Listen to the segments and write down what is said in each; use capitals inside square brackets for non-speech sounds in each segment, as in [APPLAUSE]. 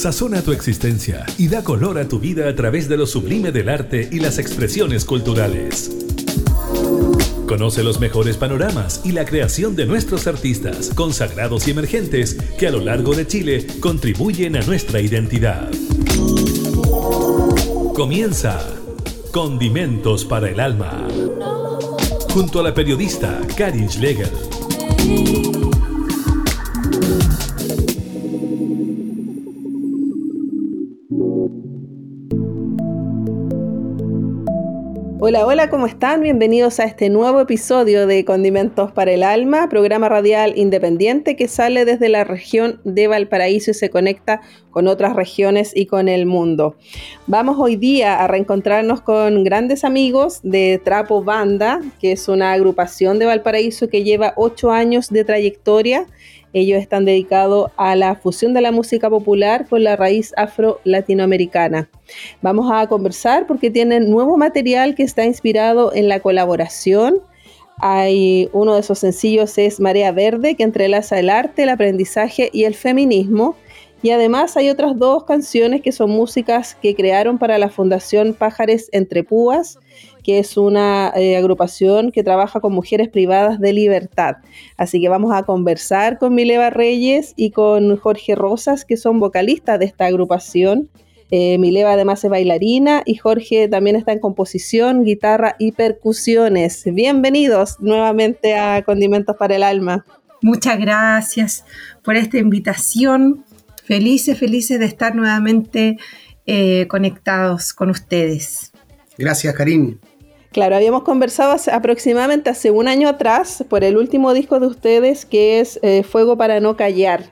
Sazona tu existencia y da color a tu vida a través de lo sublime del arte y las expresiones culturales. Conoce los mejores panoramas y la creación de nuestros artistas, consagrados y emergentes, que a lo largo de Chile contribuyen a nuestra identidad. Comienza Condimentos para el Alma, junto a la periodista Karin Schlegel. Hola, hola, ¿cómo están? Bienvenidos a este nuevo episodio de Condimentos para el Alma, programa radial independiente que sale desde la región de Valparaíso y se conecta con otras regiones y con el mundo. Vamos hoy día a reencontrarnos con grandes amigos de Trapo Banda, que es una agrupación de Valparaíso que lleva ocho años de trayectoria ellos están dedicados a la fusión de la música popular con la raíz afro-latinoamericana. Vamos a conversar porque tienen nuevo material que está inspirado en la colaboración. Hay uno de esos sencillos es Marea Verde, que entrelaza el arte, el aprendizaje y el feminismo. Y además hay otras dos canciones que son músicas que crearon para la Fundación Pájares Entre Púas que es una eh, agrupación que trabaja con mujeres privadas de libertad. Así que vamos a conversar con Mileva Reyes y con Jorge Rosas, que son vocalistas de esta agrupación. Eh, Mileva además es bailarina y Jorge también está en composición, guitarra y percusiones. Bienvenidos nuevamente a Condimentos para el Alma. Muchas gracias por esta invitación. Felices, felices de estar nuevamente eh, conectados con ustedes. Gracias, Karim. Claro, habíamos conversado aproximadamente hace un año atrás por el último disco de ustedes que es eh, Fuego para no callar.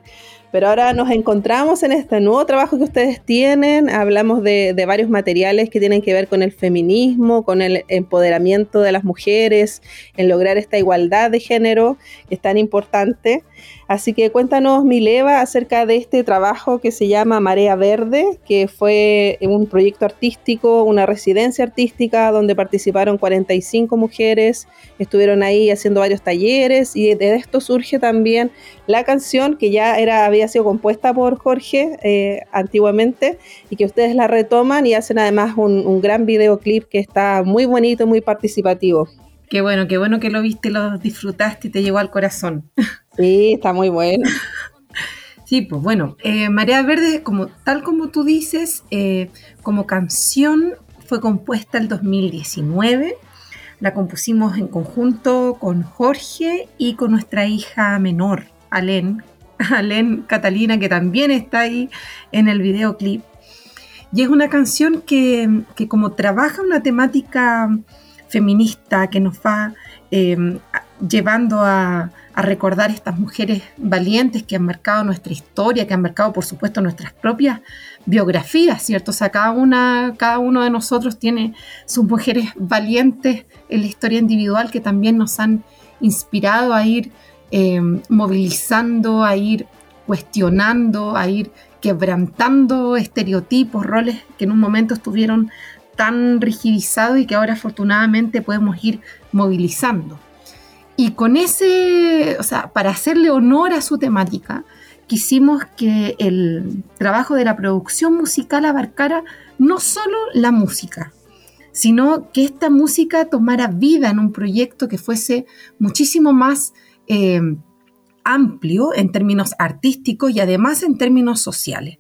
Pero ahora nos encontramos en este nuevo trabajo que ustedes tienen. Hablamos de, de, varios materiales que tienen que ver con el feminismo, con el empoderamiento de las mujeres, en lograr esta igualdad de género que es tan importante. Así que cuéntanos, Mileva, acerca de este trabajo que se llama Marea Verde, que fue un proyecto artístico, una residencia artística donde participaron 45 mujeres, estuvieron ahí haciendo varios talleres y de esto surge también la canción que ya era, había sido compuesta por Jorge eh, antiguamente y que ustedes la retoman y hacen además un, un gran videoclip que está muy bonito, muy participativo. Qué bueno, qué bueno que lo viste, lo disfrutaste y te llegó al corazón. [LAUGHS] Sí, está muy bueno. [LAUGHS] Sí, pues bueno, eh, Marea Verde, como, tal como tú dices, eh, como canción fue compuesta el 2019. La compusimos en conjunto con Jorge y con nuestra hija menor, Alén, [LAUGHS] Alén Catalina, que también está ahí en el videoclip. Y es una canción que, que como trabaja una temática feminista, que nos va eh, llevando a, a recordar estas mujeres valientes que han marcado nuestra historia, que han marcado, por supuesto, nuestras propias biografías, ¿cierto? O sea, cada, una, cada uno de nosotros tiene sus mujeres valientes en la historia individual que también nos han inspirado a ir eh, movilizando, a ir cuestionando, a ir quebrantando estereotipos, roles que en un momento estuvieron tan rigidizados y que ahora afortunadamente podemos ir movilizando. Y con ese, o sea, para hacerle honor a su temática, quisimos que el trabajo de la producción musical abarcara no solo la música, sino que esta música tomara vida en un proyecto que fuese muchísimo más eh, amplio en términos artísticos y además en términos sociales.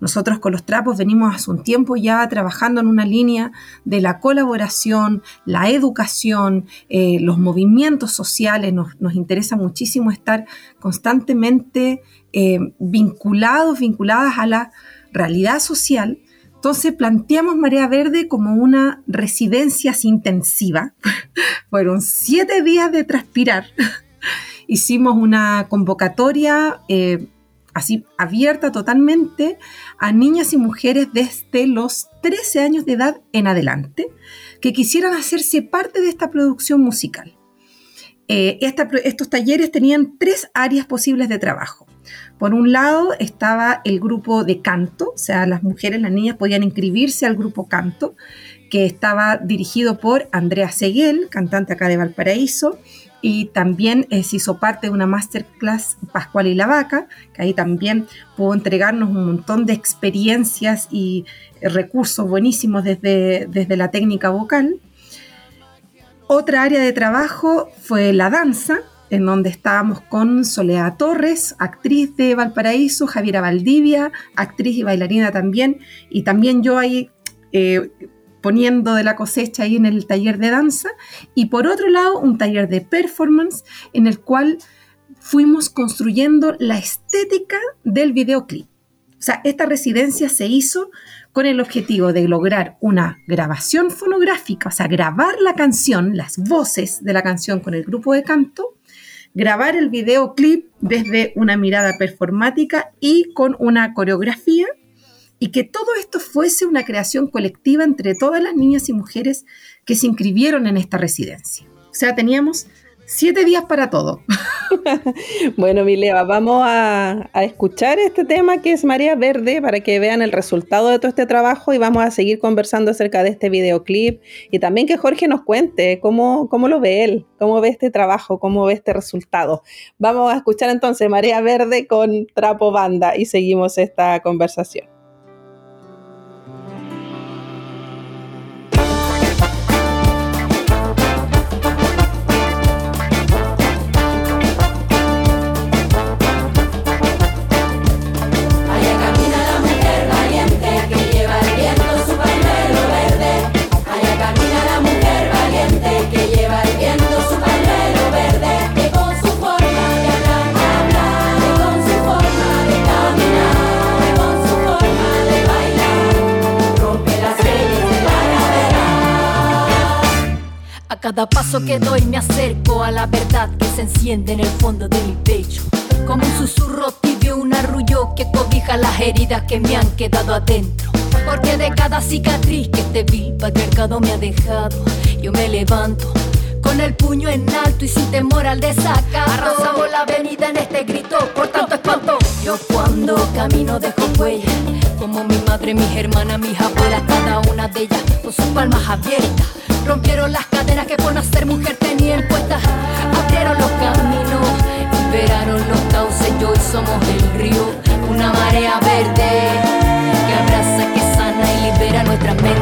Nosotros con los trapos venimos hace un tiempo ya trabajando en una línea de la colaboración, la educación, eh, los movimientos sociales. Nos, interesa muchísimo estar constantemente eh, vinculados, vinculadas a la realidad social. Entonces planteamos Marea Verde como una residencia intensiva. [LAUGHS] Fueron siete días de transpirar. [LAUGHS] Hicimos una convocatoria eh, así abierta totalmente a niñas y mujeres desde los 13 años de edad en adelante que quisieran hacerse parte de esta producción musical. Eh, estos talleres tenían tres áreas posibles de trabajo. Por un lado estaba el grupo de canto, o sea, las mujeres, las niñas podían inscribirse al grupo canto, que estaba dirigido por Andrea Seguel, cantante acá de Valparaíso, y también eh, se hizo parte de una masterclass Pascual y la Vaca, que ahí también pudo entregarnos un montón de experiencias y recursos buenísimos desde, desde la técnica vocal. Otra área de trabajo fue la danza, en donde estábamos con Soledad Torres, actriz de Valparaíso, Javiera Valdivia, actriz y bailarina también, y también yo ahí eh, poniendo de la cosecha ahí en el taller de danza, y por otro lado un taller de performance en el cual fuimos construyendo la estética del videoclip. O sea, esta residencia se hizo con el objetivo de lograr una grabación fonográfica, o sea, grabar la canción, las voces de la canción con el grupo de canto, grabar el videoclip desde una mirada performática y con una coreografía y que todo esto fuese una creación colectiva entre todas las niñas y mujeres que se inscribieron en esta residencia. O sea, teníamos siete días para todo. [LAUGHS] bueno, Mileva, vamos a, escuchar este tema que es María Verde para que vean el resultado de todo este trabajo y vamos a seguir conversando acerca de este videoclip y también que Jorge nos cuente cómo, cómo lo ve él, cómo ve este trabajo, cómo ve este resultado. Vamos a escuchar entonces María Verde con Trapo Banda y seguimos esta conversación. Cada paso que doy me acerco a la verdad que se enciende en el fondo de mi pecho. Como un susurro tibio, un arrullo que cobija las heridas que me han quedado adentro. Porque de cada cicatriz que este vil patriarcado me ha dejado, yo me levanto con el puño en alto y sin temor al desacato. Arrasamos la avenida en este grito, por tanto espanto. Yo cuando camino dejo huella, como mi madre, mis hermanas, mis abuelas, cada una de ellas con sus palmas abiertas Rompieron las cadenas que por nacer mujer tenían puestas. Abrieron los caminos, liberaron los cauces y hoy somos el río. Una marea verde que abraza, que sana y libera nuestras mentes.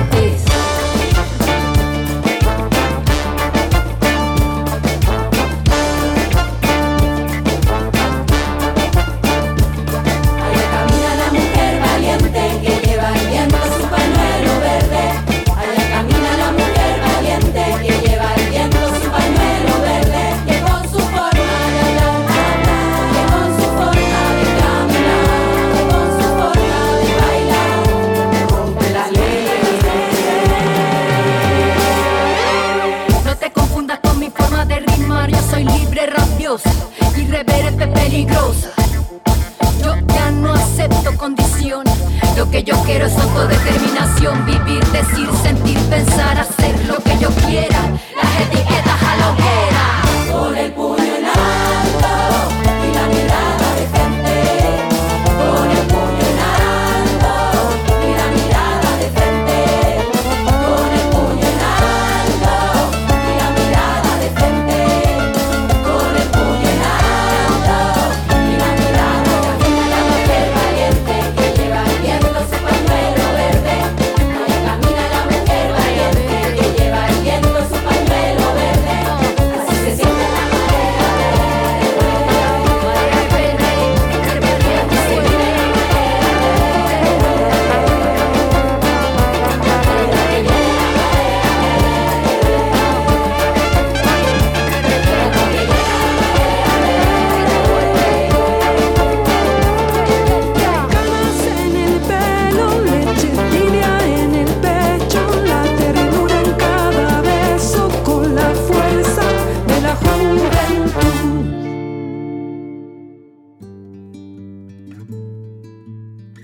Yo quiero es autodeterminación, vivir, decir, sentir, pensar, hacer lo que yo quiera.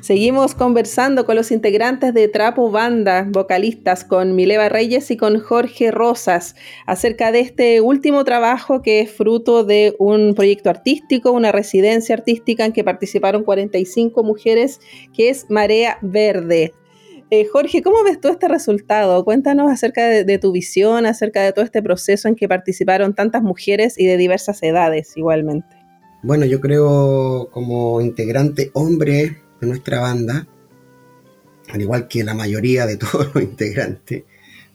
Seguimos conversando con los integrantes de Trapo Banda, vocalistas, con Mileva Reyes y con Jorge Rosas, acerca de este último trabajo que es fruto de un proyecto artístico, una residencia artística en que participaron 45 mujeres, que es Marea Verde. Eh, Jorge, ¿cómo ves tú este resultado? Cuéntanos acerca de, de tu visión, acerca de todo este proceso en que participaron tantas mujeres y de diversas edades igualmente. Bueno, yo creo como integrante hombre nuestra banda, al igual que la mayoría de [LAUGHS] todos los integrantes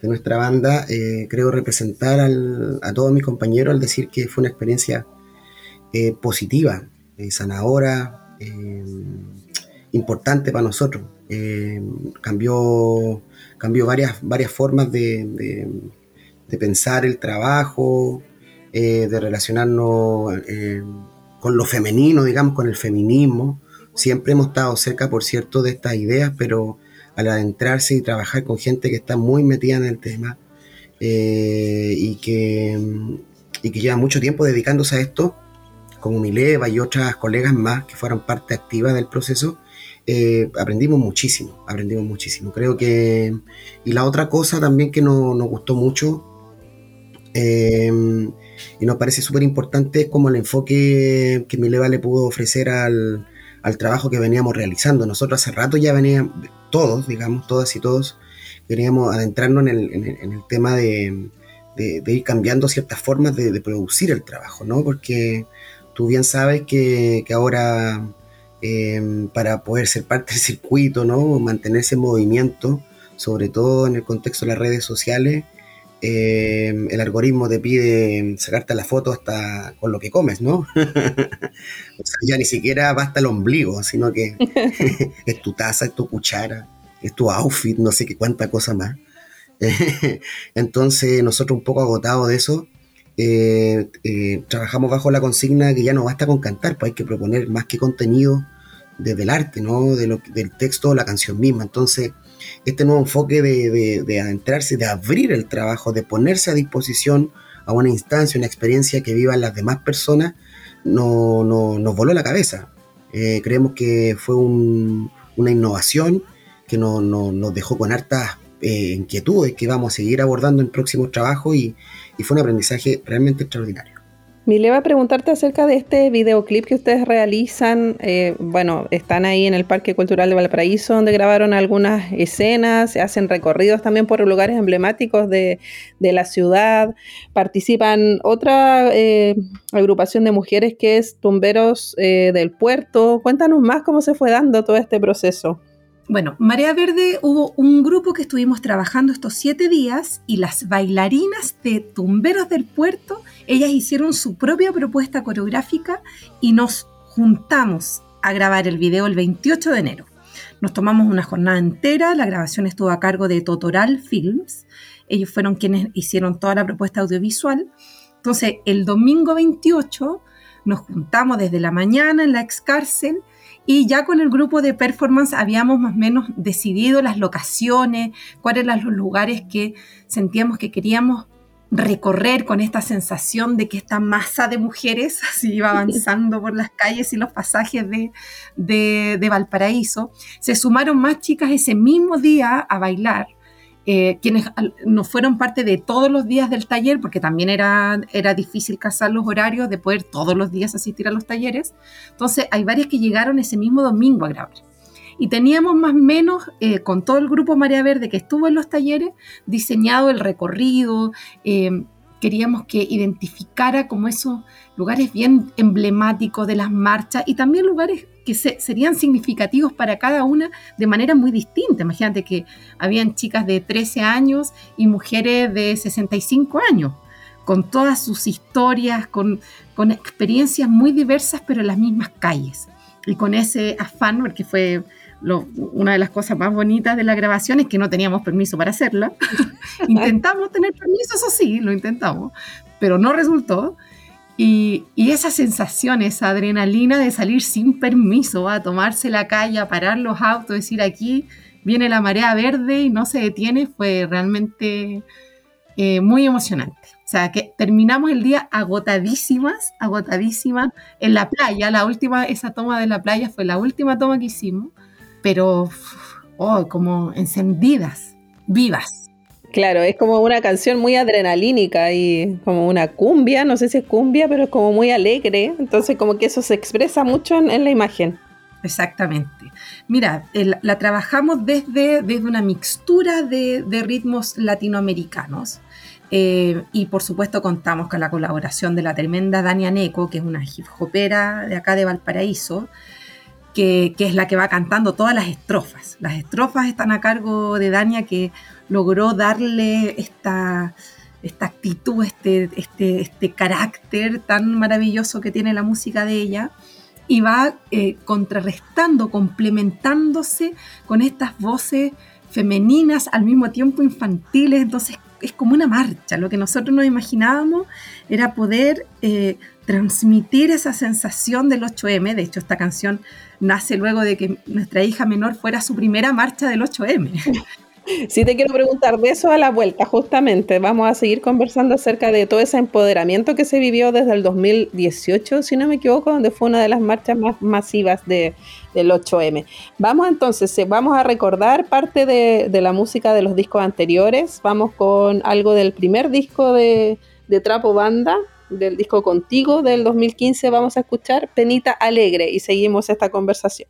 de nuestra banda, eh, creo representar a todos mis compañeros al decir que fue una experiencia eh, positiva, eh, sanadora, eh, importante para nosotros. Cambió cambió varias, varias formas de, de- pensar el trabajo, de relacionarnos con lo femenino, digamos, con el feminismo. Siempre hemos estado cerca, por cierto, de estas ideas, pero al adentrarse y trabajar con gente que está muy metida en el tema eh, y, que, y que lleva mucho tiempo dedicándose a esto, como Mileva y otras colegas más que fueron parte activa del proceso, eh, aprendimos muchísimo, aprendimos muchísimo. Creo que... Y la otra cosa también que no- nos gustó mucho eh, y nos parece súper importante es como el enfoque que Mileva le pudo ofrecer al, al trabajo que veníamos realizando. Nosotros hace rato ya veníamos, todos, digamos, todas y todos, veníamos adentrarnos en el, tema de, ir cambiando ciertas formas de, producir el trabajo, ¿no? Porque tú bien sabes que, ahora eh, para poder ser parte del circuito, ¿no? Mantenerse en movimiento, sobre todo en el contexto de las redes sociales, eh, el algoritmo te pide sacarte la foto hasta con lo que comes, ¿no? [LAUGHS] o sea, ya ni siquiera basta el ombligo, sino que [LAUGHS] es tu taza, es tu cuchara, es tu outfit, no sé qué cuánta cosa más. [LAUGHS] Entonces, nosotros un poco agotados de eso, eh, eh, trabajamos bajo la consigna que ya no basta con cantar, pues hay que proponer más que contenido desde el arte, ¿no? De lo, del texto o la canción misma. Entonces, este nuevo enfoque de, de, de adentrarse, de abrir el trabajo, de ponerse a disposición a una instancia, una experiencia que vivan las demás personas, no, no- nos voló la cabeza. Eh, creemos que fue un- una innovación que no- no- nos dejó con hartas eh, inquietudes que vamos a seguir abordando en próximos trabajos y fue un aprendizaje realmente extraordinario. Mile va a preguntarte acerca de este videoclip que ustedes realizan. eh, bueno, están ahí en el Parque Cultural de Valparaíso, donde grabaron algunas escenas, se hacen recorridos también por lugares emblemáticos de, de la ciudad. Participan otra eh, agrupación de mujeres que es Tumberos eh, del Puerto. Cuéntanos más cómo se fue dando todo este proceso. Bueno, Marea Verde hubo un grupo que estuvimos trabajando estos siete días y las bailarinas de Tumberos del Puerto, ellas hicieron su propia propuesta coreográfica y nos juntamos a grabar el video el 28 de enero. Nos tomamos una jornada entera, la grabación estuvo a cargo de Totoral Films, ellos fueron quienes hicieron toda la propuesta audiovisual. Entonces, el domingo 28 nos juntamos desde la mañana en la ex cárcel y ya con el grupo de performance habíamos más o menos decidido las locaciones, cuáles eran los lugares que sentíamos que queríamos recorrer con esta sensación de que esta masa de mujeres [LAUGHS] así iba avanzando por las calles y los pasajes de, de, de Valparaíso. Se sumaron más chicas ese mismo día a bailar. Eh, quienes no fueron parte de todos los días del taller, porque también era, era difícil casar los horarios de poder todos los días asistir a los talleres. Entonces, hay varias que llegaron ese mismo domingo a grabar. Y teníamos más o menos, eh, con todo el grupo Marea Verde que estuvo en los talleres, diseñado el recorrido. eh, queríamos que identificara como esos lugares bien emblemáticos de las marchas y también lugares que se- serían significativos para cada una de manera muy distinta. Imagínate que habían chicas de 13 años y mujeres de 65 años, con todas sus historias, con, experiencias muy diversas, pero en las mismas calles. Y con ese afán, porque fue una de las cosas más bonitas de la grabación, es que no teníamos permiso para hacerla. [LAUGHS] intentamos tener permiso, eso sí, lo intentamos, pero no resultó. Y, y esa sensación, esa adrenalina de salir sin permiso, a tomarse la calle, a parar los autos, decir aquí viene la marea verde y no se detiene, fue realmente eh, muy emocionante. O sea, que terminamos el día agotadísimas, agotadísimas en la playa. La última, esa toma de la playa fue la última toma que hicimos, pero oh, como encendidas, vivas. Claro, es como una canción muy adrenalínica y como una cumbia, no sé si es cumbia, pero es como muy alegre, entonces como que eso se expresa mucho en, la imagen. Exactamente. Mira, la trabajamos desde, desde una mixtura de, de ritmos latinoamericanos. eh, y por supuesto contamos con la colaboración de la tremenda Dania Neco, que es una hip hopera de acá de Valparaíso, que, que es la que va cantando todas las estrofas. Las estrofas están a cargo de Dania, que logró darle esta, esta actitud, este, este, este carácter tan maravilloso que tiene la música de ella y va eh, contrarrestando, complementándose con estas voces femeninas al mismo tiempo infantiles, entonces es como una marcha. Lo que nosotros nos imaginábamos era poder eh, transmitir esa sensación del 8M. De hecho, esta canción nace luego de que nuestra hija menor fuera su primera marcha del 8M. [LAUGHS] Sí, te quiero preguntar de eso a la vuelta, justamente. Vamos a seguir conversando acerca de todo ese empoderamiento que se vivió desde el 2018, si no me equivoco, donde fue una de las marchas más masivas de, del 8M. Vamos entonces, eh, vamos a recordar parte de, de la música de los discos anteriores. Vamos con algo del primer disco de, de Trapo Banda, del disco Contigo del 2015. Vamos a escuchar Penita Alegre y seguimos esta conversación.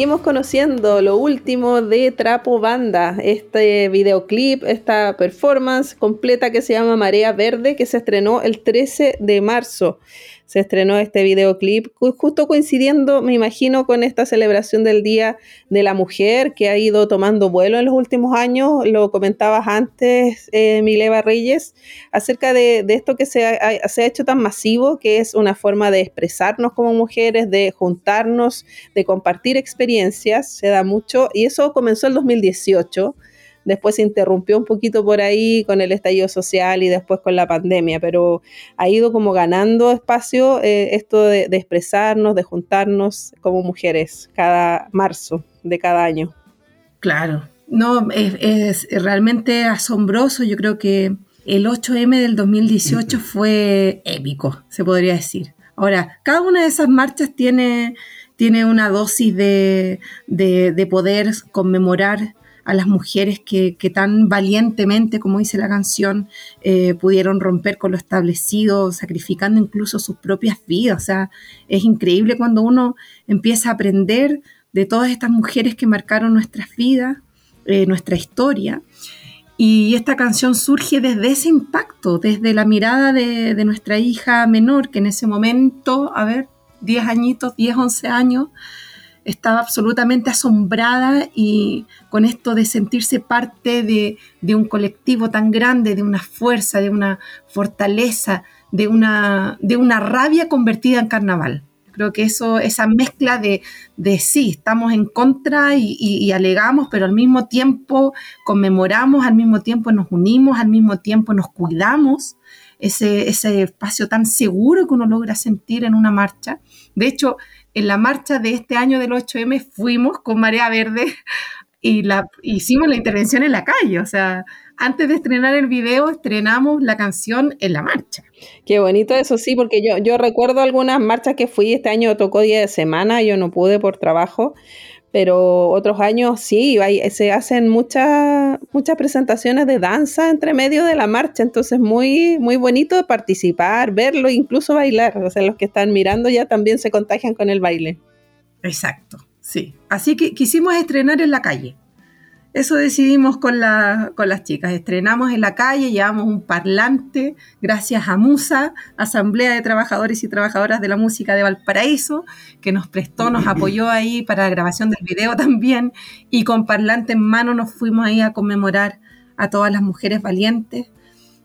Seguimos conociendo lo último de Trapo Banda, este videoclip, esta performance completa que se llama Marea Verde, que se estrenó el 13 de marzo. Se estrenó este videoclip, ju- justo coincidiendo, me imagino, con esta celebración del Día de la Mujer que ha ido tomando vuelo en los últimos años. Lo comentabas antes, eh, Mileva Reyes, acerca de, de esto que se ha, se ha hecho tan masivo, que es una forma de expresarnos como mujeres, de juntarnos, de compartir experiencias, se da mucho, y eso comenzó en 2018 después se interrumpió un poquito por ahí con el estallido social y después con la pandemia, pero ha ido como ganando espacio eh, esto de, de expresarnos, de juntarnos como mujeres cada marzo de cada año. Claro, no, es, es realmente asombroso. Yo creo que el 8M del 2018 [CLEARS THROAT] fue épico, se podría decir. Ahora, cada una de esas marchas tiene, tiene una dosis de, de, de poder conmemorar a las mujeres que, que, tan valientemente, como dice la canción, eh, pudieron romper con lo establecido, sacrificando incluso sus propias vidas. O sea, es increíble cuando uno empieza a aprender de todas estas mujeres que marcaron nuestras vidas, eh, nuestra historia. Y esta canción surge desde ese impacto, desde la mirada de, de, nuestra hija menor, que en ese momento, a ver, 10 añitos, 10, 11 años, estaba absolutamente asombrada y con esto de sentirse parte de, de, un colectivo tan grande, de una fuerza, de una fortaleza, de una, de una rabia convertida en carnaval. Creo que eso, esa mezcla de, de sí, estamos en contra y, alegamos, pero al mismo tiempo conmemoramos, al mismo tiempo nos unimos, al mismo tiempo nos cuidamos, ese, ese espacio tan seguro que uno logra sentir en una marcha. De hecho, en la marcha de este año del 8M fuimos con Marea Verde [LAUGHS] y la, hicimos la intervención en la calle, o sea, antes de estrenar el video, estrenamos la canción en la marcha. Qué bonito eso, sí, porque yo, yo recuerdo algunas marchas que fui, este año tocó día de semana, yo no pude por trabajo, pero otros años sí, se hacen muchas muchas presentaciones de danza entre medio de la marcha, entonces muy muy bonito participar, verlo, incluso bailar, o sea, los que están mirando ya también se contagian con el baile. Exacto, sí. Así que quisimos estrenar en la calle. Eso decidimos con, la, con las chicas. Estrenamos en la calle, llevamos un parlante, gracias a MUSA, Asamblea de Trabajadores y Trabajadoras de la Música de Valparaíso, que nos prestó, nos [CLEARS THROAT] apoyó ahí para la grabación del video también. Y con parlante en mano nos fuimos ahí a conmemorar a todas las mujeres valientes.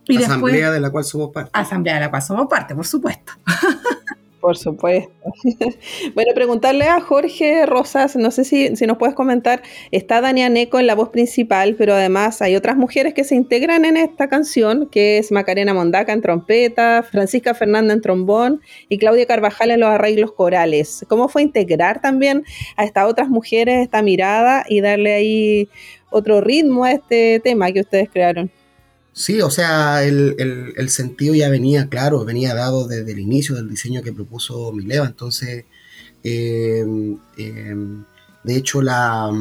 Y Asamblea después, de la cual somos parte. Asamblea de la cual somos parte, por supuesto. [LAUGHS] Por supuesto. [LAUGHS] bueno, preguntarle a Jorge Rosas, no sé si, si, nos puedes comentar, está Dania Neco en la voz principal, pero además hay otras mujeres que se integran en esta canción, que es Macarena Mondaca en trompeta, Francisca Fernanda en trombón y Claudia Carvajal en los arreglos corales. ¿Cómo fue integrar también a estas otras mujeres esta mirada y darle ahí otro ritmo a este tema que ustedes crearon? Sí, o sea, el, el, sentido ya venía claro, venía dado desde el inicio del diseño que propuso Mileva. Entonces, eh, eh, de hecho, la,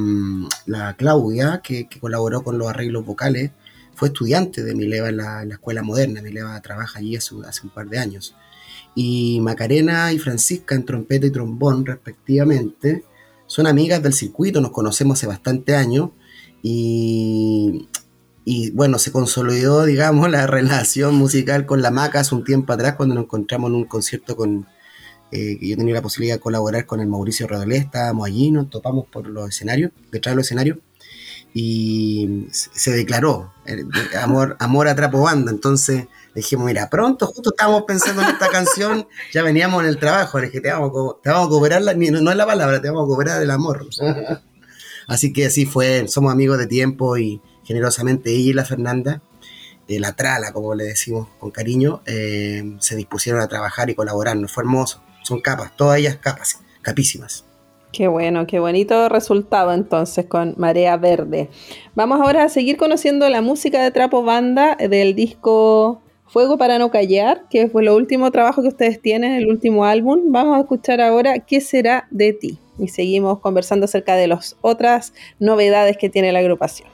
la Claudia, que, que, colaboró con los arreglos vocales, fue estudiante de Mileva en la, en la escuela moderna. Mileva trabaja allí hace, hace, un par de años. Y Macarena y Francisca en trompeta y trombón, respectivamente, son amigas del circuito, nos conocemos hace bastante años. Y, y bueno, se consolidó, digamos, [LAUGHS] la relación musical con la Maca hace un tiempo atrás cuando nos encontramos en un concierto con eh, yo tenía la posibilidad de colaborar con el Mauricio Rodolé, estábamos allí, nos topamos por los escenarios, detrás de los escenarios, y se declaró el, el amor, amor a trapo banda, entonces dijimos, mira, pronto, justo estábamos pensando en esta canción, ya veníamos en el trabajo, le dije, te vamos, a, te vamos a cooperar, la, no, no es la palabra, te vamos a cooperar el amor. [LAUGHS] Así que así fue, somos amigos de tiempo y generosamente ella y la Fernanda, eh, la trala, como le decimos con cariño, eh, se dispusieron a trabajar y colaborar. Nos fue hermoso. Son capas, todas ellas capas, capísimas. Qué bueno, qué bonito resultado entonces con Marea Verde. Vamos ahora a seguir conociendo la música de Trapo Banda del disco Fuego para no callar, que fue el último trabajo que ustedes tienen, el último álbum. Vamos a escuchar ahora ¿Qué será de ti? Y seguimos conversando acerca de las otras novedades que tiene la agrupación.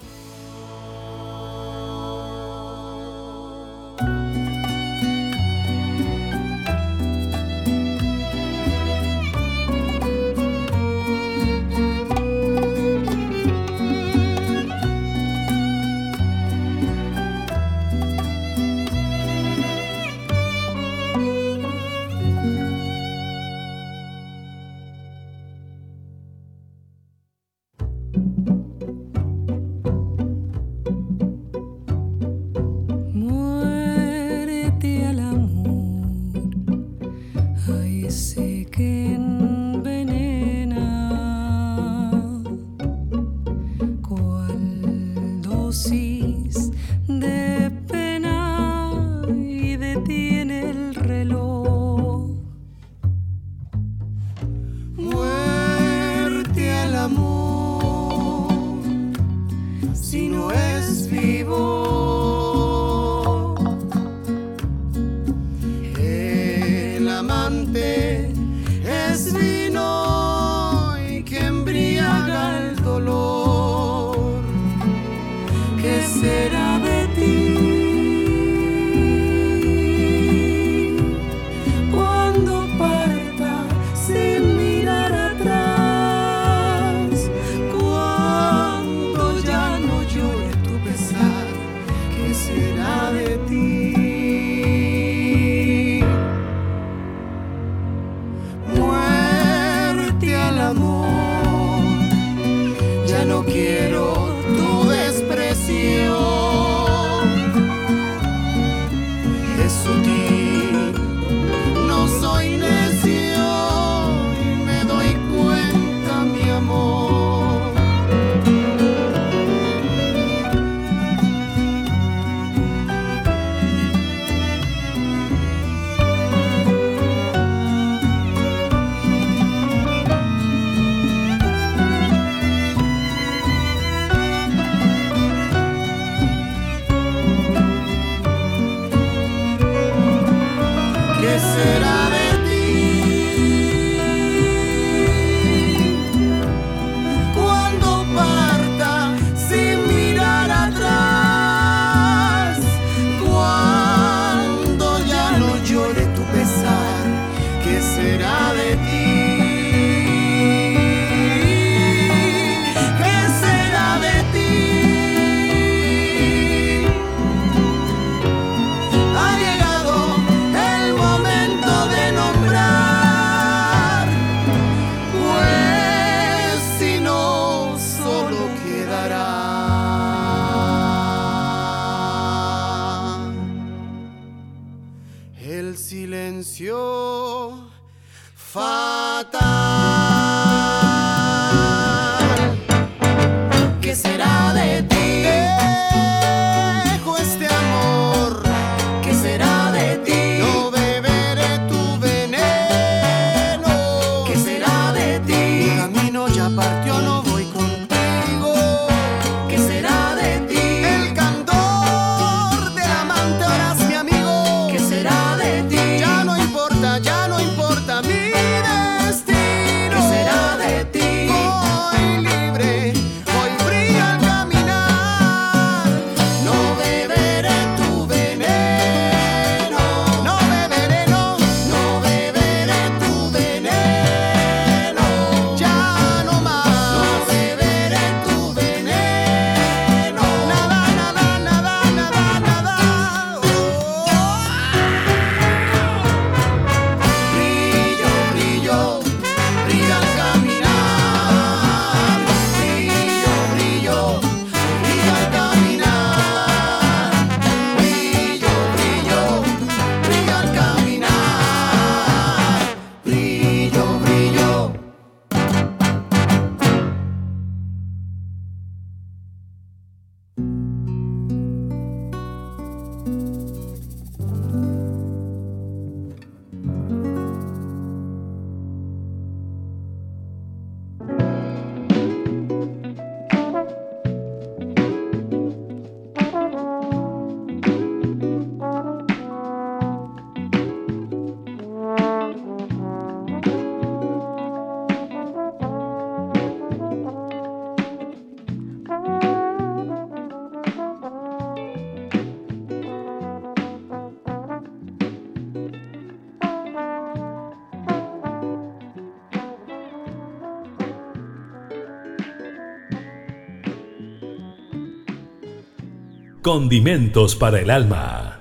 Condimentos para el alma.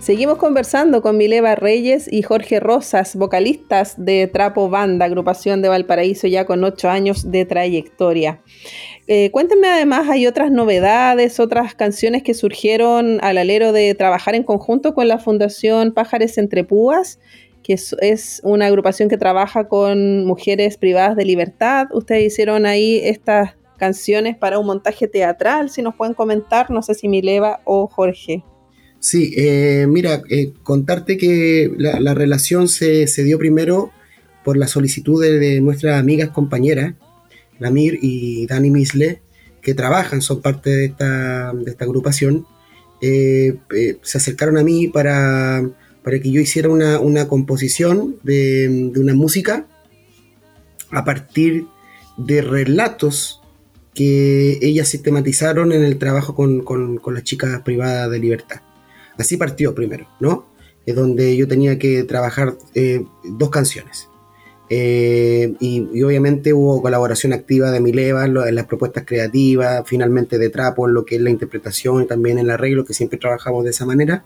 Seguimos conversando con Mileva Reyes y Jorge Rosas, vocalistas de Trapo Banda, agrupación de Valparaíso ya con ocho años de trayectoria. Eh, cuéntenme además, hay otras novedades, otras canciones que surgieron al alero de trabajar en conjunto con la Fundación Pájares Entre Púas, que es, es una agrupación que trabaja con mujeres privadas de libertad. Ustedes hicieron ahí estas canciones para un montaje teatral, si nos pueden comentar, no sé si Mileva o Jorge. Sí, eh, mira, eh, contarte que la, relación se, dio primero por la solicitud de, nuestras amigas compañeras, Lamir y Dani Misle, que trabajan, son parte de esta, de esta agrupación, eh, se acercaron a mí para, para que yo hiciera una, una composición de, una música a partir de relatos que ellas sistematizaron en el trabajo con, con- con las chicas privadas de libertad. Así partió primero, ¿no? Es donde yo tenía que trabajar eh, dos canciones. Eh, y, y obviamente hubo colaboración activa de Mileva en, en las propuestas creativas, finalmente de Trapo en lo que es la interpretación y también en el arreglo, que siempre trabajamos de esa manera.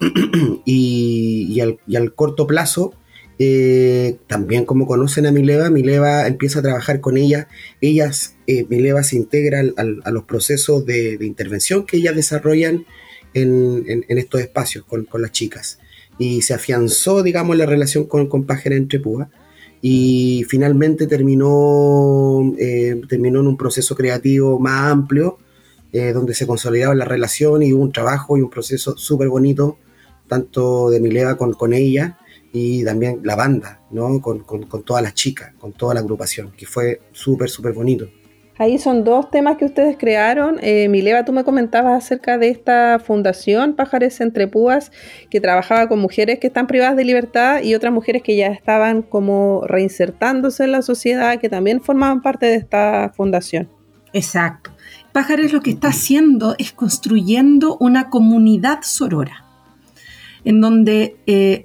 [CLEARS THROAT] y, y al, y al corto plazo, eh, también como conocen a Mileva, Mileva empieza a trabajar con ella. Ellas, eh, Mileva se integra al- a los procesos de, de intervención que ellas desarrollan en, en- estos espacios con, con las chicas. Y se afianzó, digamos, la relación con, con Pájara entre Púas y finalmente terminó, eh, terminó en un proceso creativo más amplio, donde se consolidaba la relación y un trabajo y un proceso súper bonito, tanto de Mileva con, con ella y también la banda, ¿no? Con, con- con todas las chicas, con toda la agrupación, que fue súper, súper bonito. Ahí son dos temas que ustedes crearon. Eh, Mileva, tú me comentabas acerca de esta fundación Pájaros entre Púas, que trabajaba con mujeres que están privadas de libertad y otras mujeres que ya estaban como reinsertándose en la sociedad, que también formaban parte de esta fundación. Exacto. Pájaros lo que está haciendo es construyendo una comunidad sorora, en donde eh,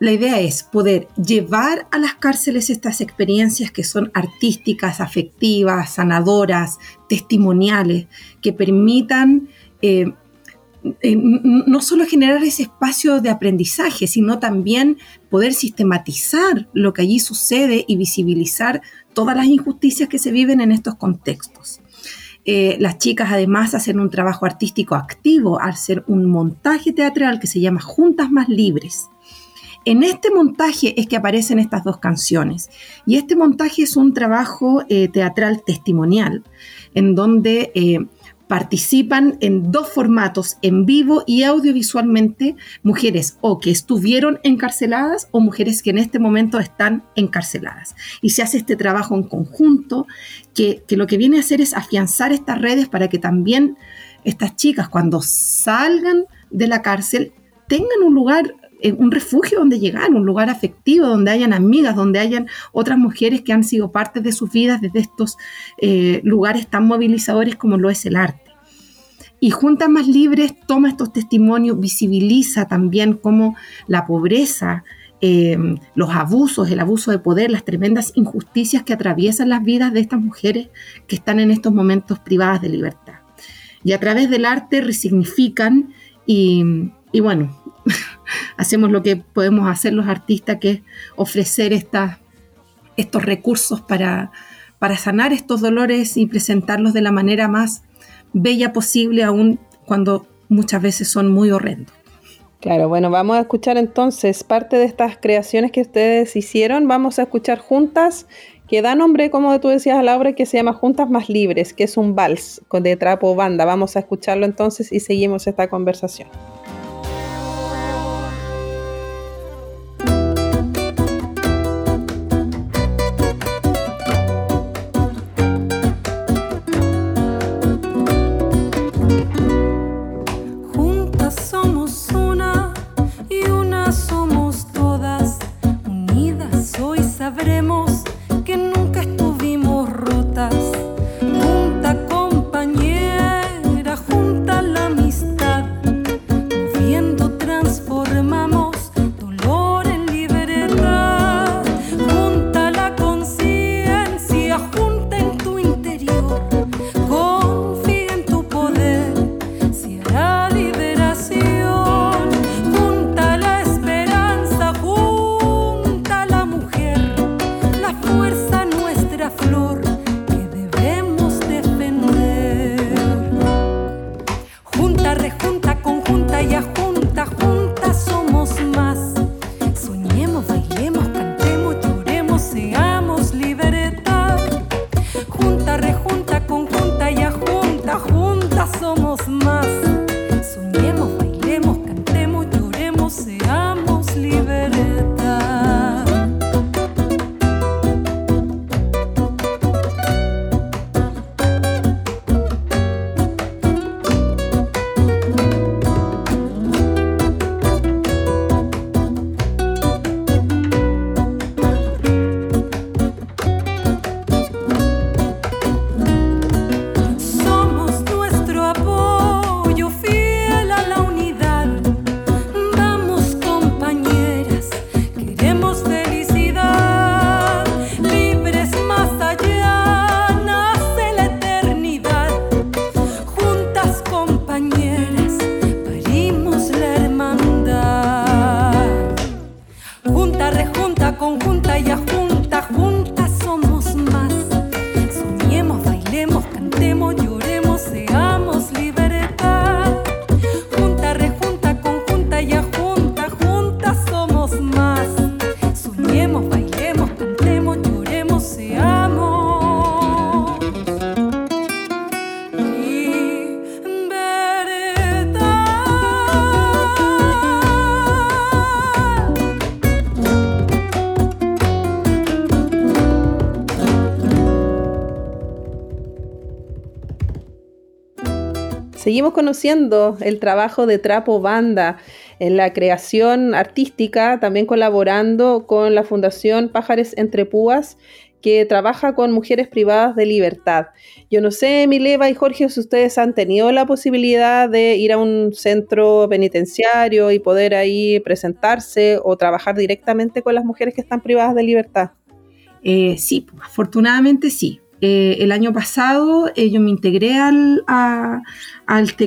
la idea es poder llevar a las cárceles estas experiencias que son artísticas, afectivas, sanadoras, testimoniales, que permitan eh, eh, no solo generar ese espacio de aprendizaje, sino también poder sistematizar lo que allí sucede y visibilizar todas las injusticias que se viven en estos contextos. Eh, las chicas además hacen un trabajo artístico activo al hacer un montaje teatral que se llama Juntas más Libres. En este montaje es que aparecen estas dos canciones. Y este montaje es un trabajo eh, teatral testimonial, en donde eh, participan en dos formatos, en vivo y audiovisualmente, mujeres o que estuvieron encarceladas o mujeres que en este momento están encarceladas. Y se hace este trabajo en conjunto, que, que lo que viene a hacer es afianzar estas redes para que también estas chicas cuando salgan de la cárcel tengan un lugar un refugio donde llegar, un lugar afectivo, donde hayan amigas, donde hayan otras mujeres que han sido parte de sus vidas desde estos eh, lugares tan movilizadores como lo es el arte. Y Juntas Más Libres toma estos testimonios, visibiliza también cómo la pobreza, eh, los abusos, el abuso de poder, las tremendas injusticias que atraviesan las vidas de estas mujeres que están en estos momentos privadas de libertad. Y a través del arte resignifican y bueno, [LAUGHS] hacemos lo que podemos hacer los artistas, que es ofrecer estos recursos para, para sanar estos dolores y presentarlos de la manera más bella posible, aun cuando muchas veces son muy horrendos. Claro, bueno, vamos a escuchar entonces parte de estas creaciones que ustedes hicieron. Vamos a escuchar juntas, que da nombre, como tú decías, a la obra que se llama Juntas Más Libres, que es un vals de trapo banda. Vamos a escucharlo entonces y seguimos esta conversación. Hoy Seguimos conociendo el trabajo de Trapo Banda en la creación artística, también colaborando con la Fundación Pájares Entre Púas, que trabaja con mujeres privadas de libertad. Yo no sé, Mileva y Jorge, si ustedes han tenido la posibilidad de ir a un centro penitenciario y poder ahí presentarse o trabajar directamente con las mujeres que están privadas de libertad. Eh, sí, afortunadamente sí. Eh, el año pasado eh, yo me integré al, a,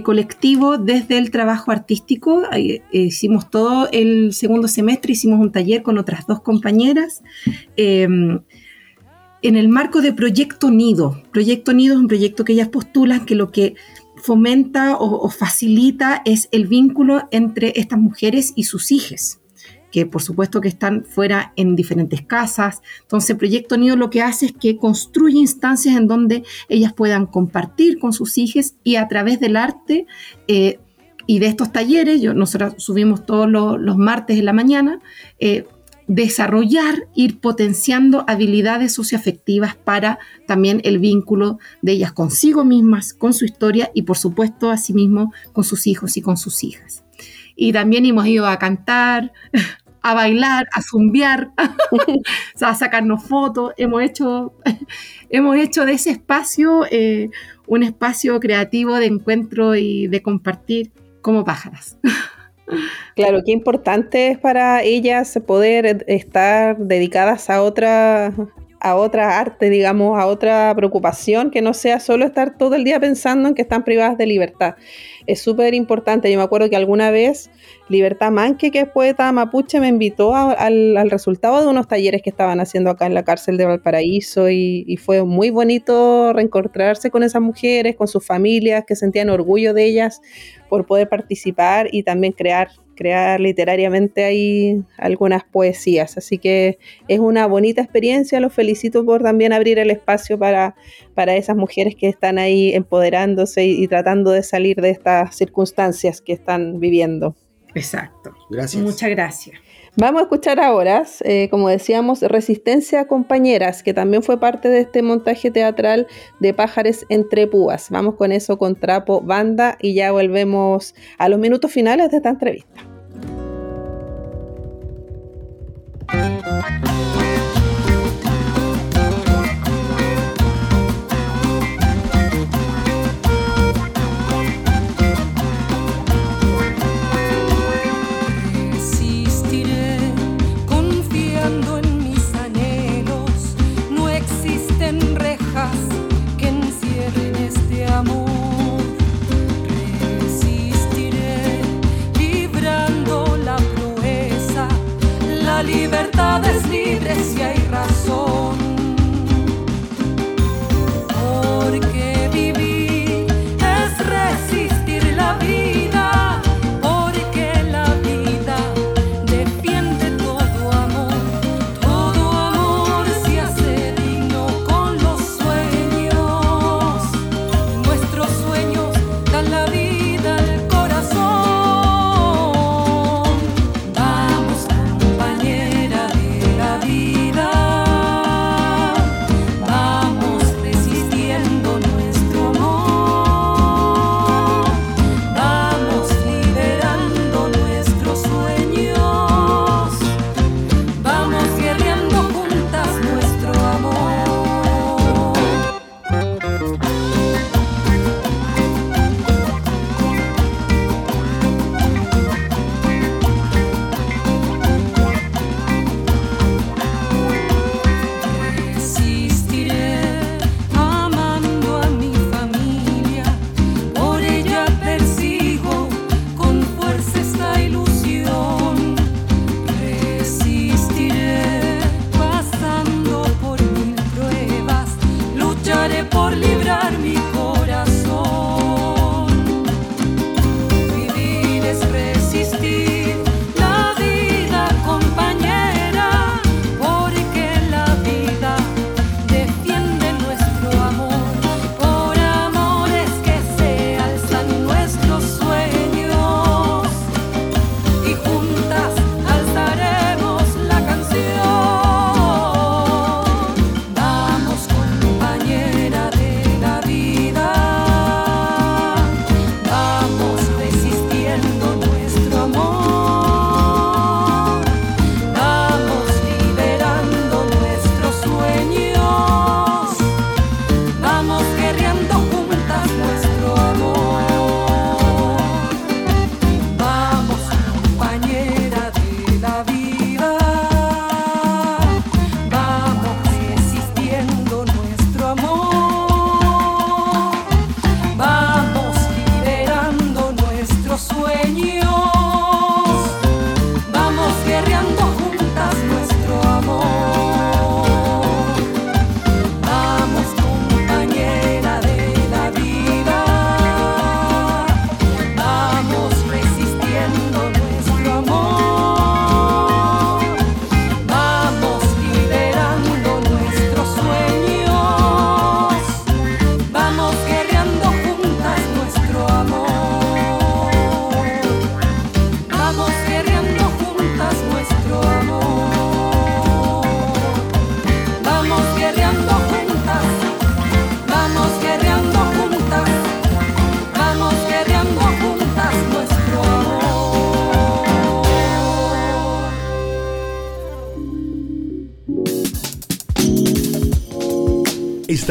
colectivo desde el trabajo artístico. Eh, hicimos todo el segundo semestre, hicimos un taller con otras dos compañeras. eh, en el marco de Proyecto Nido. Proyecto Nido es un proyecto que ellas postulan que lo que fomenta o, o facilita es el vínculo entre estas mujeres y sus hijas que por supuesto que están fuera en diferentes casas. Entonces, Proyecto Nido lo que hace es que construye instancias en donde ellas puedan compartir con sus hijas y a través del arte eh, y de estos talleres, yo, nosotros subimos todos los, los martes en la mañana, eh, desarrollar, ir potenciando habilidades socioafectivas para también el vínculo de ellas consigo mismas, con su historia y por supuesto asimismo con sus hijos y con sus hijas. Y también hemos ido a cantar, [LAUGHS] a bailar, a zumbiar, [LAUGHS] [LAUGHS] a sacarnos fotos. Hemos hecho, hemos hecho de ese espacio eh, un espacio creativo de encuentro y de compartir como pájaras. Claro, qué importante es para ellas poder estar dedicadas a otra, a otra arte, digamos, a otra preocupación que no sea solo estar todo el día pensando en que están privadas de libertad. Es súper importante. Yo me acuerdo que alguna vez Libertad Manque, que es poeta mapuche, me invitó al, al resultado de unos talleres que estaban haciendo acá en la cárcel de Valparaíso y, y fue muy bonito reencontrarse con esas mujeres, con sus familias, que sentían orgullo de ellas por poder participar y también crear, crear literariamente ahí algunas poesías. Así que es una bonita experiencia, los felicito por también abrir el espacio para, para esas mujeres que están ahí empoderándose y, y tratando de salir de estas circunstancias que están viviendo. Exacto. Gracias. Muchas gracias. Vamos a escuchar ahora, eh, como decíamos, Resistencia Compañeras, que también fue parte de este montaje teatral de Pájares entre Púas. Vamos con eso, con Trapo Banda, y ya volvemos a los minutos finales de esta entrevista. Thank you.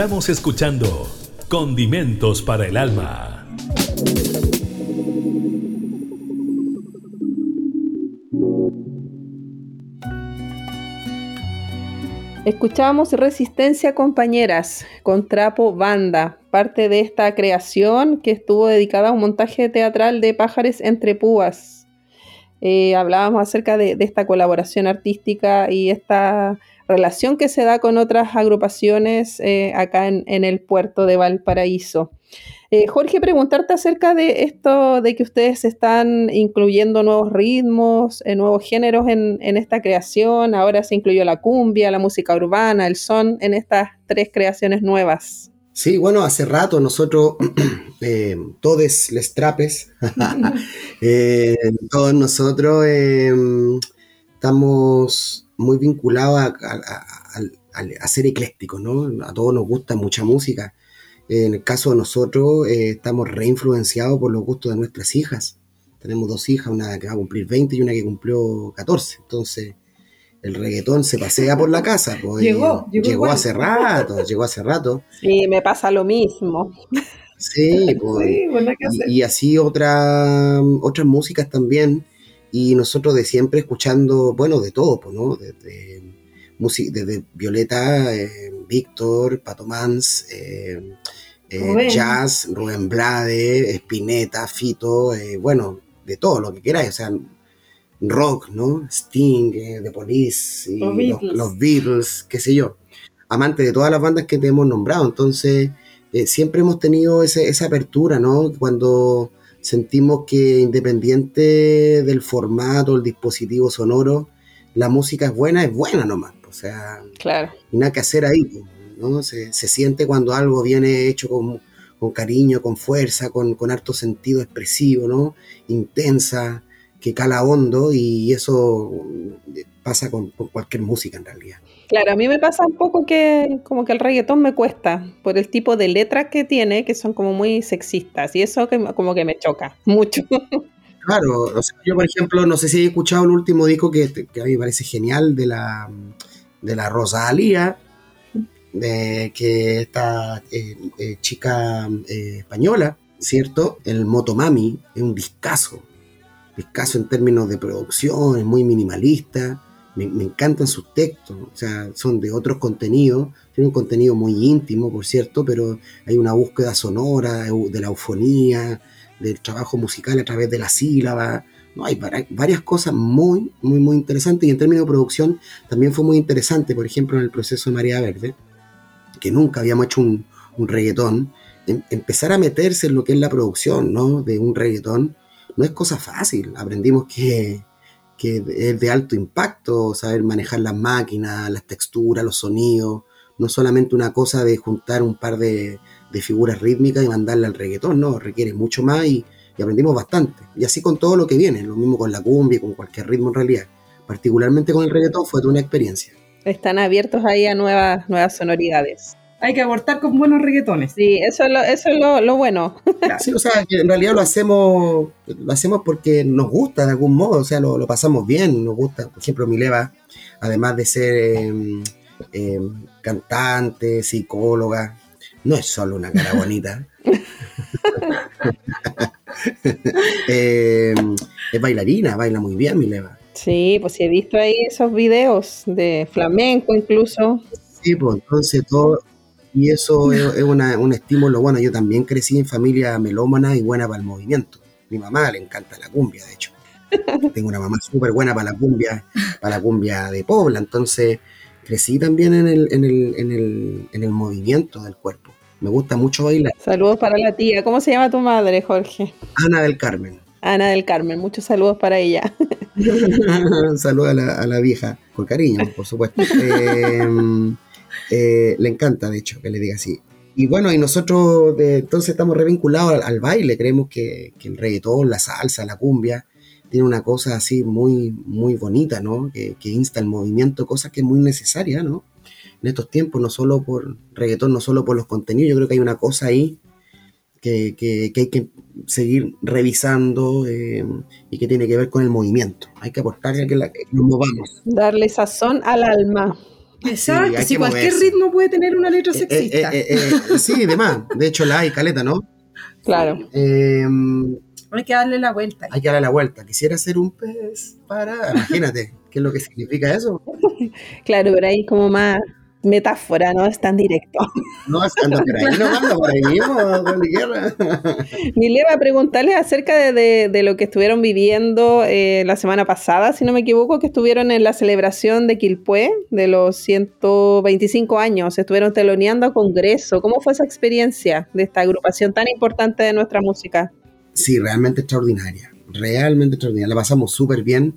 Estamos escuchando Condimentos para el Alma. Escuchábamos Resistencia Compañeras con Trapo Banda, parte de esta creación que estuvo dedicada a un montaje teatral de Pájaros entre Púas. Eh, hablábamos acerca de esta colaboración artística y esta relación que se da con otras agrupaciones eh, acá en, en el puerto de Valparaíso. Eh, Jorge, preguntarte acerca de esto, de que ustedes están incluyendo nuevos ritmos, eh, nuevos géneros en, en esta creación. Ahora se incluyó la cumbia, la música urbana, el son en estas tres creaciones nuevas. Sí, bueno, hace rato nosotros, [CLEARS THROAT] todos les trapes, [LAUGHS] [LAUGHS] todos nosotros eh, estamos muy vinculados a, a- a- al- al- a ser eclécticos, ¿no? A todos nos gusta mucha música. En el caso de nosotros, eh, estamos reinfluenciados por los gustos de nuestras hijas. Tenemos dos hijas, una que va a cumplir 20 y una que cumplió 14. Entonces, el reggaetón se pasea por la casa. pues, y Llegó, llegó hace rato, llegó hace rato. Sí, me pasa lo mismo. Sí, pues, [LAUGHS] Sí, bueno, ¿qué hacer? y, y así otra, otras músicas también. Y nosotros de siempre escuchando, bueno, de todo, pues, ¿no? Desde, música, desde Violeta, eh, Víctor, Pato Mans, eh, eh. Jazz, Rubén Blade, Spinetta, Fito, bueno, de todo lo que queráis, o sea, rock, ¿no? Sting, The Police, y Los Beatles. los Beatles, qué sé yo. Amante de todas las bandas que te hemos nombrado, entonces siempre hemos tenido ese- esa apertura, ¿no? Cuando sentimos que independiente del formato, el dispositivo sonoro, la música es buena, es buena nomás. O sea, Claro. nada que hacer ahí, ¿no? Se, se siente cuando algo viene hecho con, con cariño, con fuerza, con, con harto sentido expresivo, ¿no? Intensa, que cala hondo y eso eh, pasa con, con cualquier música en realidad. Claro, a mí me pasa un poco que como que el reggaetón me cuesta por el tipo de letras que tiene, que son como muy sexistas, y eso que, como que me choca [LAUGHS] mucho. Claro, o sea, yo por ejemplo, no sé si he escuchado el último disco que, que a mí me parece genial de la, de la Rosalía, de que esta eh, eh, chica eh, española, ¿cierto? El Motomami es un discazo, discazo en términos de producción, es muy minimalista, me, encantan sus textos, o sea, son de otros contenidos, tiene un contenido muy íntimo, por cierto, pero hay una búsqueda sonora, de la eufonía, del trabajo musical a través de la sílaba. No, hay vari- varias cosas muy, muy, muy interesantes. Y en términos de producción también fue muy interesante, por ejemplo, en el proceso de María Verde, que nunca habíamos hecho un, un reggaetón, em- empezar a meterse en lo que es la producción ¿no? de un reggaetón no es cosa fácil. Aprendimos que, que es de alto impacto saber manejar las máquinas, las texturas, los sonidos. No solamente una cosa de juntar un par de, figuras rítmicas y mandarla al reggaetón, no, requiere mucho más y, y aprendimos bastante. Y así con todo lo que viene, lo mismo con la cumbia, con cualquier ritmo en realidad. Particularmente con el reggaetón fue toda una experiencia. Están abiertos ahí a nuevas, nuevas sonoridades. Hay que abortar con buenos reggaetones. Sí, eso es lo, eso es lo, lo bueno. Sí, o sea, que en realidad lo hacemos, lo hacemos porque nos gusta de algún modo, o sea, lo, lo pasamos bien, nos gusta. Por ejemplo, Mileva, además de ser eh, eh, cantante, psicóloga, no es solo una cara bonita. [LAUGHS] Eh, es bailarina, baila muy bien, Mileva. Sí, pues sí, he visto ahí esos videos de flamenco incluso. Sí, pues entonces todo, y eso es, es una- un estímulo. Bueno, yo también crecí en familia melómana y buena para el movimiento. Mi mamá le encanta la cumbia, de hecho. [LAUGHS] Tengo una mamá súper buena para la cumbia, para la cumbia de Pobla, entonces crecí también en el, en el, en el, en el movimiento del cuerpo. Me gusta mucho bailar. Saludos para la tía. ¿Cómo se llama tu madre, Jorge? Ana del Carmen. Ana del Carmen. Muchos saludos para ella. [LAUGHS] Saludos a la, a la vieja, con cariño, por supuesto. Eh, [LAUGHS] eh, le encanta, de hecho, que le diga así. Y bueno, y nosotros eh, entonces estamos revinculados al, baile, creemos que, que el reggaetón, la salsa, la cumbia, tiene una cosa así muy, muy bonita, ¿no? Que, insta el movimiento, cosa que es muy necesaria, ¿no? En estos tiempos, no solo por reggaetón, no solo por los contenidos, yo creo que hay una cosa ahí que, que- hay que seguir revisando eh, y que tiene que ver con el movimiento. Hay que apostarle a que, la- que nos movamos. Darle sazón al alma. Exacto, hay si cualquier moverse. ritmo puede tener una letra Eh, eh, sexista. eh, eh, sí, demás. De hecho, la hay, caleta, ¿no? Claro. Eh, Hay que darle la vuelta. hay que darle la vuelta. Quisiera ser un pez para. Imagínate, ¿qué es lo que significa eso? [LAUGHS] Claro, pero ahí como más metáfora, no es tan directo. No, es guerra. Mileva, preguntarles acerca de, de- de lo que estuvieron viviendo eh, la semana pasada, si no me equivoco, que estuvieron en la celebración de Quilpué de los 125 años, estuvieron teloneando a Congreso. ¿Cómo fue esa experiencia de esta agrupación tan importante de nuestra música? Sí, realmente extraordinaria. Realmente extraordinaria. La pasamos súper bien.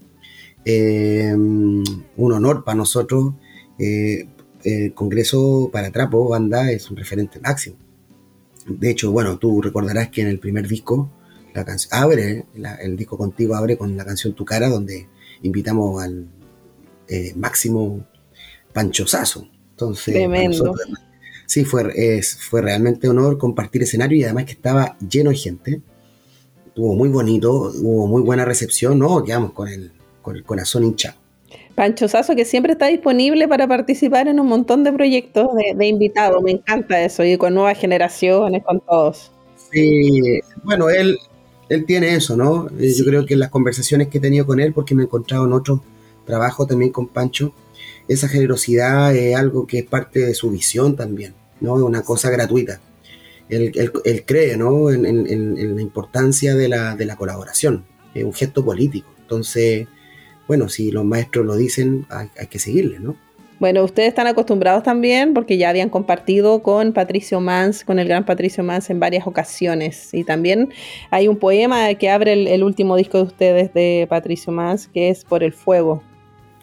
Eh, un honor para nosotros. Eh, el Congreso para Trapo, banda, es un referente máximo. De hecho, bueno, tú recordarás que en el primer disco, la canción abre, la- el disco contigo abre con la canción Tu Cara, donde invitamos al eh, máximo Pancho Sasso. Entonces, Tremendo. sí, fue, es, fue realmente honor compartir escenario y además que estaba lleno de gente. Estuvo muy bonito, hubo muy buena recepción, ¿no? Quedamos con el, con el corazón hinchado. Pancho Sasso, que siempre está disponible para participar en un montón de proyectos de, de invitados. Me encanta eso, y con nuevas generaciones, con todos. Sí, bueno, él, él tiene eso, ¿no? Eh, Yo creo que en las conversaciones que he tenido con él, porque me he encontrado en otros trabajos también con Pancho, esa generosidad es algo que es parte de su visión también, ¿no? Es una cosa gratuita. Él, él- él cree, ¿no? En, en- en- en la importancia de la, de la colaboración, es un gesto político. Entonces, bueno, si los maestros lo dicen, hay, hay que seguirle, ¿no? Bueno, ustedes están acostumbrados también porque ya habían compartido con Patricio Mans, con el gran Patricio Mans en varias ocasiones. Y también hay un poema que abre el, el último disco de ustedes de Patricio Mans, que es Por el Fuego.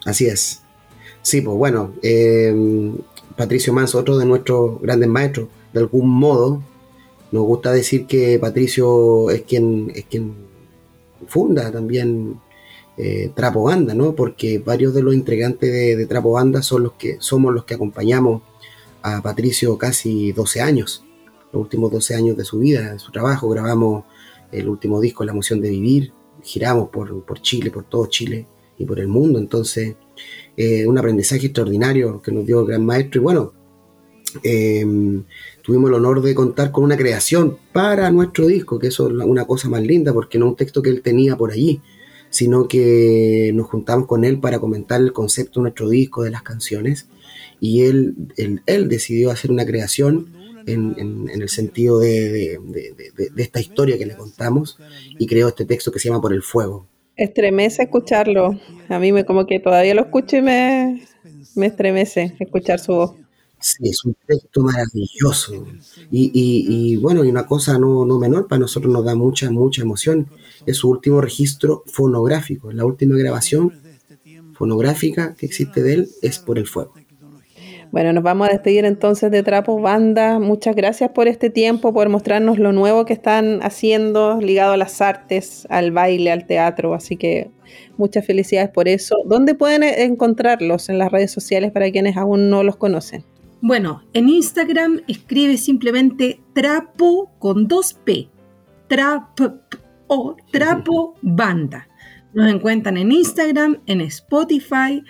Así es. Sí, pues bueno, eh, Patricio Mans, otro de nuestros grandes maestros, de algún modo, nos gusta decir que Patricio es quien, es quien funda también eh, Trapo Banda, ¿no? Porque varios de los integrantes de, de Trapo Banda son los que, somos los que acompañamos a Patricio casi 12 años, los últimos 12 años de su vida, de su trabajo. Grabamos el último disco, La emoción de vivir, giramos por, Chile, por todo Chile y por el mundo. Entonces, eh, un aprendizaje extraordinario que nos dio el gran maestro. Y bueno, eh, tuvimos el honor de contar con una creación para nuestro disco, que eso es una cosa más linda, porque no un texto que él tenía por allí, sino que nos juntamos con él para comentar el concepto de nuestro disco, de las canciones, y él, él, decidió hacer una creación en, en- el sentido de- de- de esta historia que le contamos, y creó este texto que se llama Por el Fuego. Estremece escucharlo. A mí me como que todavía lo escucho y me, me estremece escuchar su voz. Sí, es un texto maravilloso. Y, y- y, bueno, y una cosa no, no menor, para nosotros nos da mucha, mucha emoción. Es su último registro fonográfico. La última grabación fonográfica que existe de él es Por el Fuego. Bueno, nos vamos a despedir entonces de Trapo Banda. Muchas gracias por este tiempo, por mostrarnos lo nuevo que están haciendo ligado a las artes, al baile, al teatro. Así que muchas felicidades por eso. ¿Dónde pueden encontrarlos en las redes sociales para quienes aún no los conocen? Bueno, en Instagram escribe simplemente trapo con dos P. Trap o trapo banda. Nos encuentran en Instagram, en Spotify,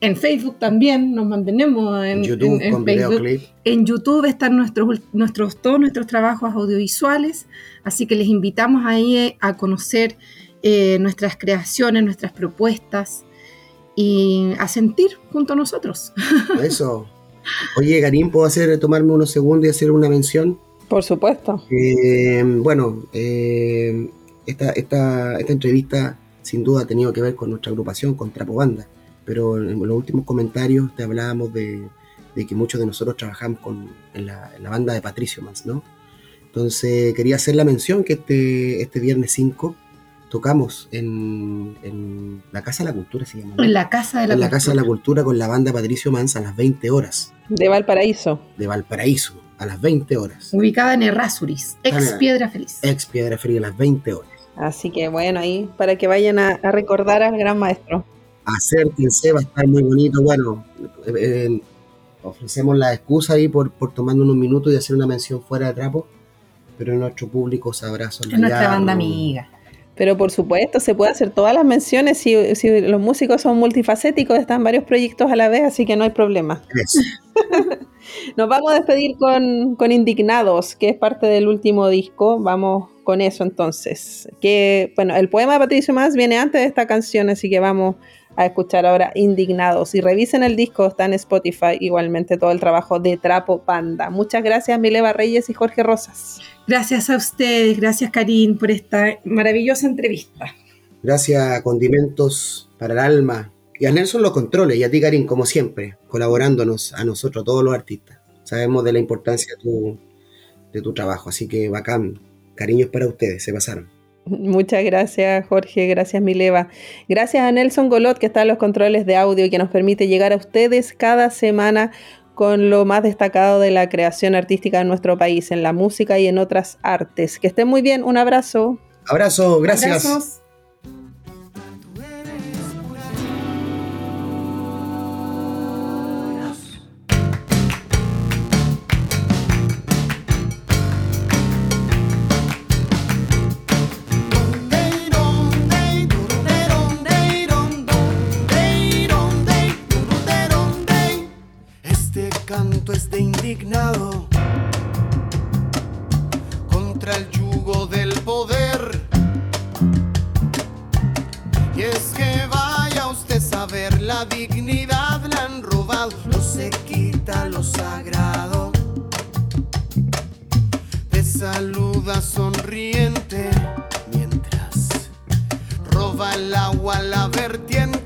en Facebook también. Nos mantenemos en, YouTube en- en con Facebook. videoclip. En YouTube están nuestros, nuestros, todos nuestros trabajos audiovisuales, así que les invitamos ahí eh, a conocer eh, nuestras creaciones, nuestras propuestas y a sentir junto a nosotros. Eso. [LAUGHS] Oye, Garín, ¿puedo hacer, tomarme unos segundos y hacer una mención? Por supuesto. Eh, bueno, eh, esta, esta, esta entrevista sin duda ha tenido que ver con nuestra agrupación, con Trapo Banda. Pero en los últimos comentarios te hablábamos de, de que muchos de nosotros trabajamos con, en, la, en la banda de Patricio Mans, ¿no? Entonces quería hacer la mención que este, este viernes 5 tocamos en, en la Casa de la Cultura, se llama. ¿no? En la Casa de la En la Casa de la Cultura. Con la banda Patricio Mans a las 20 horas De Valparaíso. de Valparaíso, a las 20 horas. Ubicada en Errázuriz, ex. Piedra Feliz. Ex Piedra Fría a las 20 horas. Así que bueno, ahí para que vayan a, a recordar al gran maestro. Acérquense, va a estar muy bonito. Bueno, eh, eh, ofrecemos la excusa ahí por, por tomando unos minutos y hacer una mención fuera de trapo, pero nuestro público sabrá Es nuestra banda amiga. Pero por supuesto, se puede hacer todas las menciones si, si los músicos son multifacéticos, están varios proyectos a la vez, así que no hay problema. [LAUGHS] Nos vamos a despedir con, con Indignados, que es parte del último disco. Vamos con eso entonces. Que, bueno, el poema de Patricio Más viene antes de esta canción, así que vamos a escuchar ahora Indignados. Y revisen el disco, está en Spotify igualmente todo el trabajo de Trapo Panda. Muchas gracias, Mileva Reyes y Jorge Rosas. Gracias a ustedes, gracias Karin por esta maravillosa entrevista. Gracias a Condimentos para el Alma y a Nelson Los Controles y a ti, Karin, como siempre, colaborándonos a nosotros, todos los artistas. Sabemos de la importancia de tu, de tu trabajo, así que bacán. Cariños para ustedes, se pasaron. Muchas gracias, Jorge. Gracias, Mileva. Gracias a Nelson Golot, que está en los controles de audio y que nos permite llegar a ustedes cada semana con lo más destacado de la creación artística en nuestro país, en la música y en otras artes. Que estén muy bien. Un abrazo. Abrazo, gracias. Abrazos. Dignidad la han robado, no se quita lo sagrado. Te saluda sonriente mientras roba el agua la vertiente.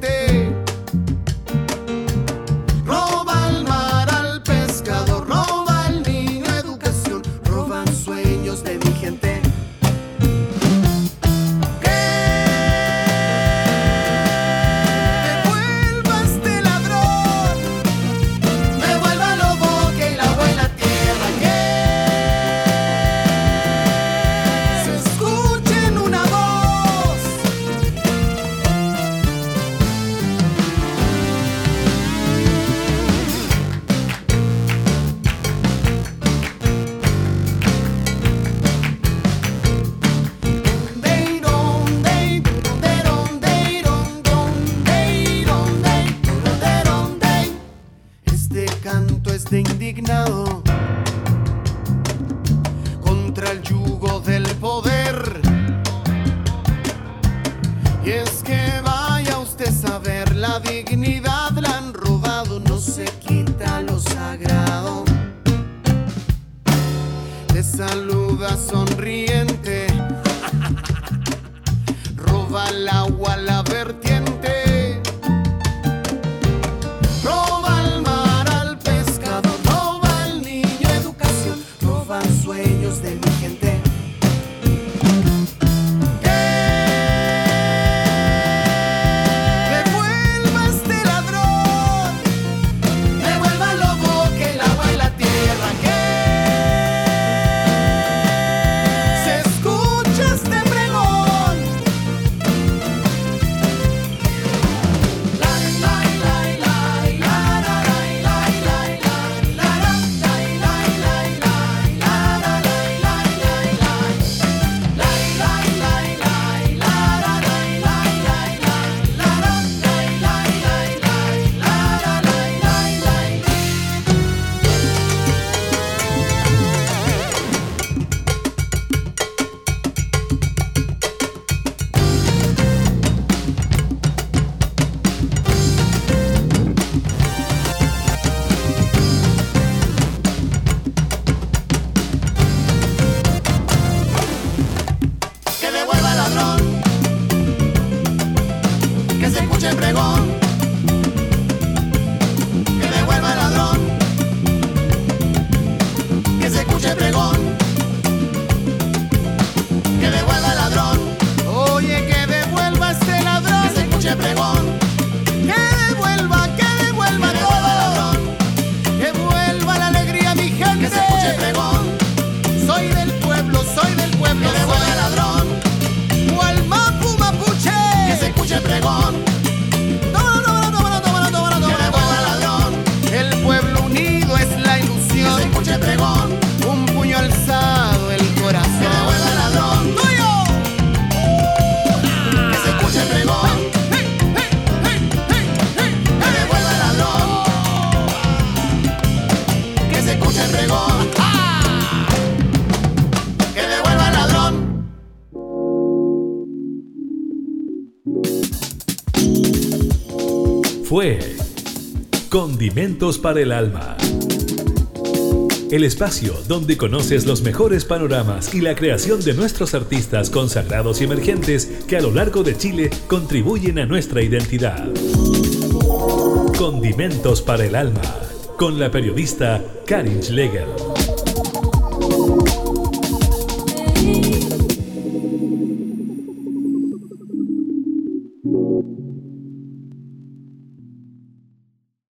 Condimentos para el Alma. El espacio donde conoces los mejores panoramas y la creación de nuestros artistas consagrados y emergentes que a lo largo de Chile contribuyen a nuestra identidad. Condimentos para el Alma, con la periodista Karin Schlegel.